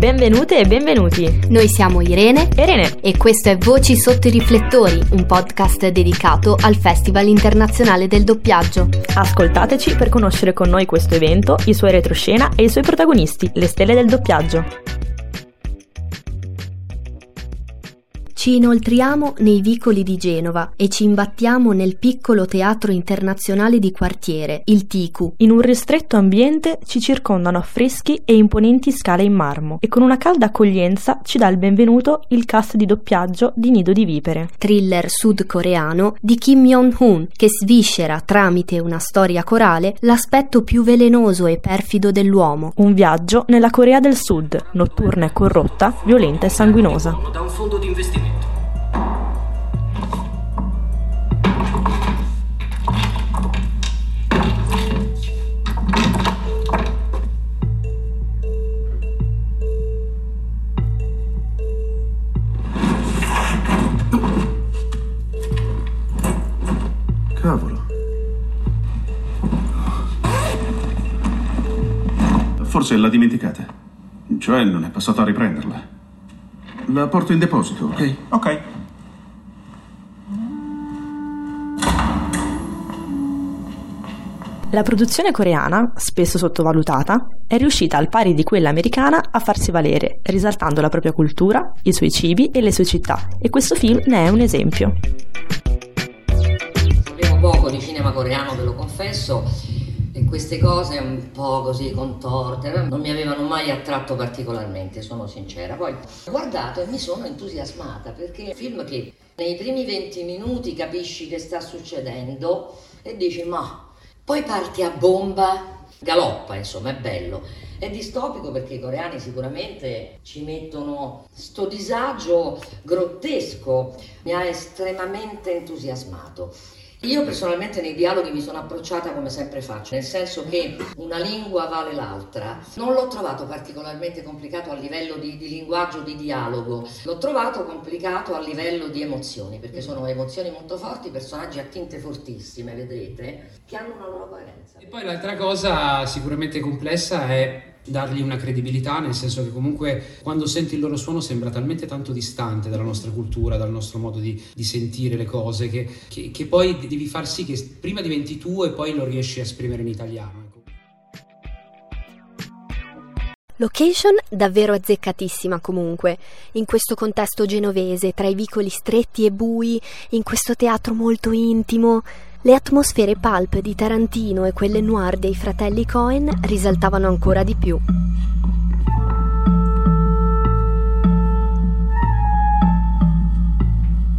Benvenute e benvenuti. Noi siamo Irene e Rene e questo è Voci sotto i riflettori, un podcast dedicato al Festival Internazionale del Doppiaggio. Ascoltateci per conoscere con noi questo evento, i suoi retroscena e i suoi protagonisti, le stelle del doppiaggio. Ci inoltriamo nei vicoli di Genova e ci imbattiamo nel piccolo teatro internazionale di quartiere, il Ticu. In un ristretto ambiente ci circondano affreschi e imponenti scale in marmo e con una calda accoglienza ci dà il benvenuto il cast di doppiaggio di Nido di Vipere. Thriller sudcoreano di Kim Jong-un che sviscera tramite una storia corale l'aspetto più velenoso e perfido dell'uomo. Un viaggio nella Corea del Sud, notturna e corrotta, violenta e sanguinosa. Da un fondo di investimento Cavolo. Forse l'ha dimenticata. Cioè non è passato a riprenderla. La porto in deposito, ok? Ok. La produzione coreana, spesso sottovalutata, è riuscita al pari di quella americana a farsi valere, risaltando la propria cultura, i suoi cibi e le sue città, e questo film ne è un esempio. Di cinema coreano, ve lo confesso, e queste cose un po' così contorte non mi avevano mai attratto particolarmente, sono sincera. Poi ho guardato e mi sono entusiasmata perché è un film che nei primi 20 minuti capisci che sta succedendo e dici ma poi parti a bomba, galoppa, insomma, è bello. È distopico perché i coreani sicuramente ci mettono sto disagio grottesco, mi ha estremamente entusiasmato. Io personalmente nei dialoghi mi sono approcciata come sempre faccio, nel senso che una lingua vale l'altra. Non l'ho trovato particolarmente complicato a livello di, di linguaggio, di dialogo, l'ho trovato complicato a livello di emozioni, perché sono emozioni molto forti, personaggi a tinte fortissime, vedrete, che hanno una loro coerenza. E poi l'altra cosa sicuramente complessa è dargli una credibilità, nel senso che comunque quando senti il loro suono sembra talmente tanto distante dalla nostra cultura, dal nostro modo di, di sentire le cose, che, che, che, poi devi far sì che prima diventi tu e poi lo riesci a esprimere in italiano. Ecco. Location davvero azzeccatissima comunque, in questo contesto genovese, tra i vicoli stretti e bui, in questo teatro molto intimo. Le atmosfere pulp di Tarantino e quelle noir dei fratelli Cohen risaltavano ancora di più.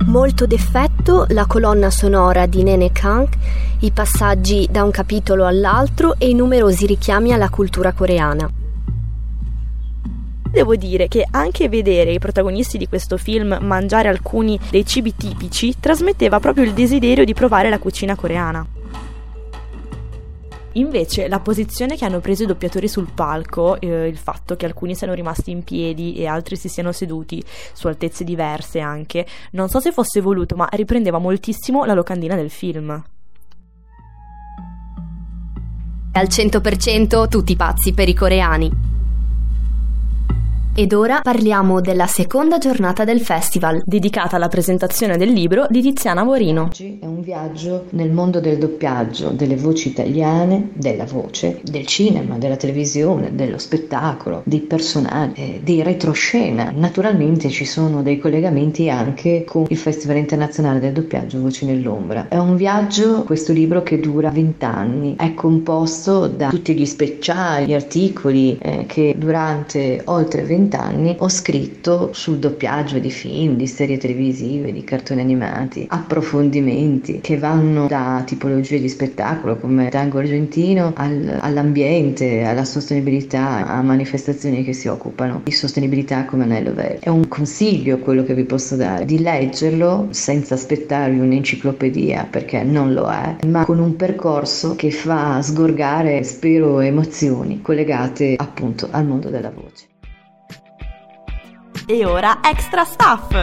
Molto d'effetto la colonna sonora di Nene Kank, i passaggi da un capitolo all'altro e i numerosi richiami alla cultura coreana. Devo dire che anche vedere i protagonisti di questo film mangiare alcuni dei cibi tipici trasmetteva proprio il desiderio di provare la cucina coreana. Invece la posizione che hanno preso i doppiatori sul palco, eh, il fatto che alcuni siano rimasti in piedi e altri si siano seduti su altezze diverse anche, non so se fosse voluto, ma riprendeva moltissimo la locandina del film. Al 100% tutti pazzi per i coreani. Ed ora parliamo della seconda giornata del festival, dedicata alla presentazione del libro di Tiziana Morino. Oggi è un viaggio nel mondo del doppiaggio, delle voci italiane, della voce, del cinema, della televisione, dello spettacolo, dei personaggi, eh, di retroscena. Naturalmente ci sono dei collegamenti anche con il Festival internazionale del doppiaggio Voci nell'ombra. È un viaggio, questo libro, che dura 20 anni. È composto da tutti gli speciali, gli articoli eh, che durante oltre 20 anni ho scritto sul doppiaggio di film, di serie televisive, di cartoni animati, approfondimenti che vanno da tipologie di spettacolo come tango argentino al, all'ambiente, alla sostenibilità, a manifestazioni che si occupano di sostenibilità come Anello Verde. È un consiglio quello che vi posso dare, di leggerlo senza aspettarvi un'enciclopedia perché non lo è, ma con un percorso che fa sgorgare, spero, emozioni collegate appunto al mondo della voce. E ora extra staff!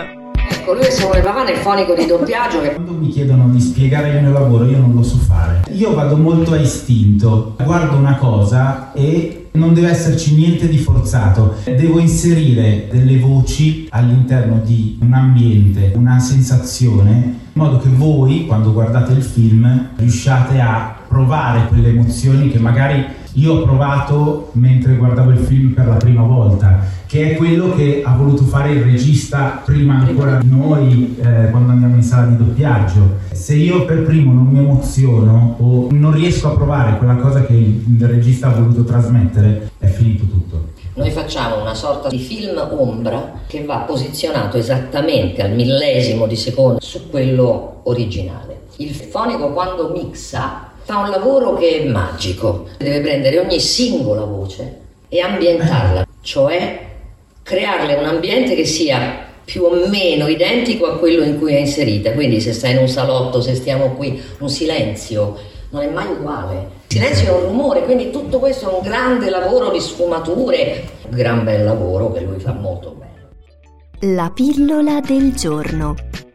Ecco, lui Simone Pavane, il fonico di doppiaggio. Che... Quando mi chiedono di spiegare il mio lavoro, io non lo so fare. Io vado molto a istinto, guardo una cosa e Non deve esserci niente di forzato, devo inserire delle voci all'interno di un ambiente, una sensazione, in modo che voi, quando guardate il film, riusciate a provare quelle emozioni che magari io ho provato mentre guardavo il film per la prima volta, che è quello che ha voluto fare il regista prima ancora di noi eh, quando andiamo in sala di doppiaggio. Se io per primo non mi emoziono o non riesco a provare quella cosa che il regista ha voluto trasmettere, è finito tutto. Noi facciamo una sorta di film ombra che va posizionato esattamente al millesimo di secondo su quello originale. Il fonico quando mixa fa un lavoro che è magico, deve prendere ogni singola voce e ambientarla, cioè crearle un ambiente che sia più o meno identico a quello in cui è inserita. Quindi se stai in un salotto, se stiamo qui, un silenzio non è mai uguale. Il silenzio è un rumore, quindi tutto questo è un grande lavoro di sfumature, un gran bel lavoro che lui fa molto bene. La pillola del giorno.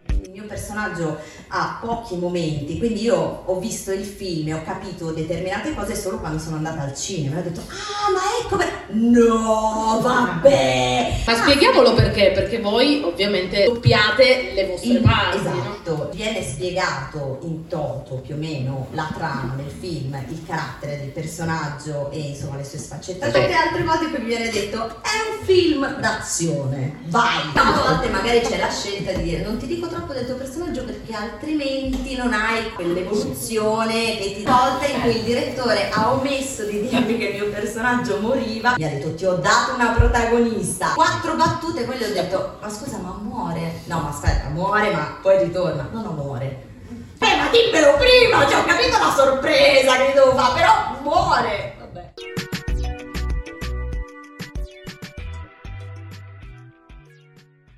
Il mio personaggio ha pochi momenti, quindi io ho visto il film e ho capito determinate cose solo quando sono andata al cinema. Ho detto, ah, ma ecco, beh. no, vabbè. Ma spieghiamolo perché, perché voi ovviamente doppiate le vostre Il- parti, esatto, no? viene spiegato in toto più o meno la trama del film, il carattere del personaggio e insomma le sue sfaccettature. Beh. Altre volte poi mi viene detto è un film d'azione, vai! A volte magari c'è la scelta di dire non ti dico troppo del tuo personaggio perché altrimenti non hai quell'evoluzione che ti volta in cui il direttore ha omesso di dirmi che il mio personaggio moriva. Mi ha detto ti ho dato una protagonista. Quattro battute, poi gli ho detto ma scusa ma muore? No ma aspetta, muore ma poi ritorna. No, no, muore. Eh ma dimmelo prima, cioè ho capito la sorpresa che devo fare, però muore. Vabbè.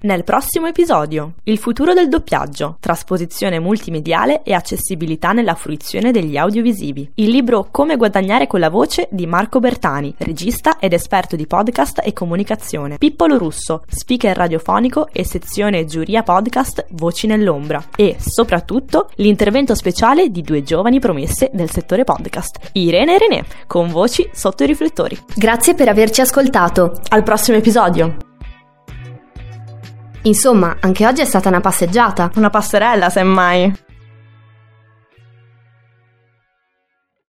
Nel prossimo episodio, il futuro del doppiaggio, trasposizione multimediale e accessibilità nella fruizione degli audiovisivi. Il libro Come guadagnare con la voce di Marco Bertani, regista ed esperto di podcast e comunicazione. Pippolo Russo, speaker radiofonico e sezione giuria podcast Voci nell'ombra. E, soprattutto, l'intervento speciale di due giovani promesse del settore podcast, Irene e René, con voci sotto i riflettori. Grazie per averci ascoltato. Al prossimo episodio! Insomma, anche oggi è stata una passeggiata. Una passerella, semmai.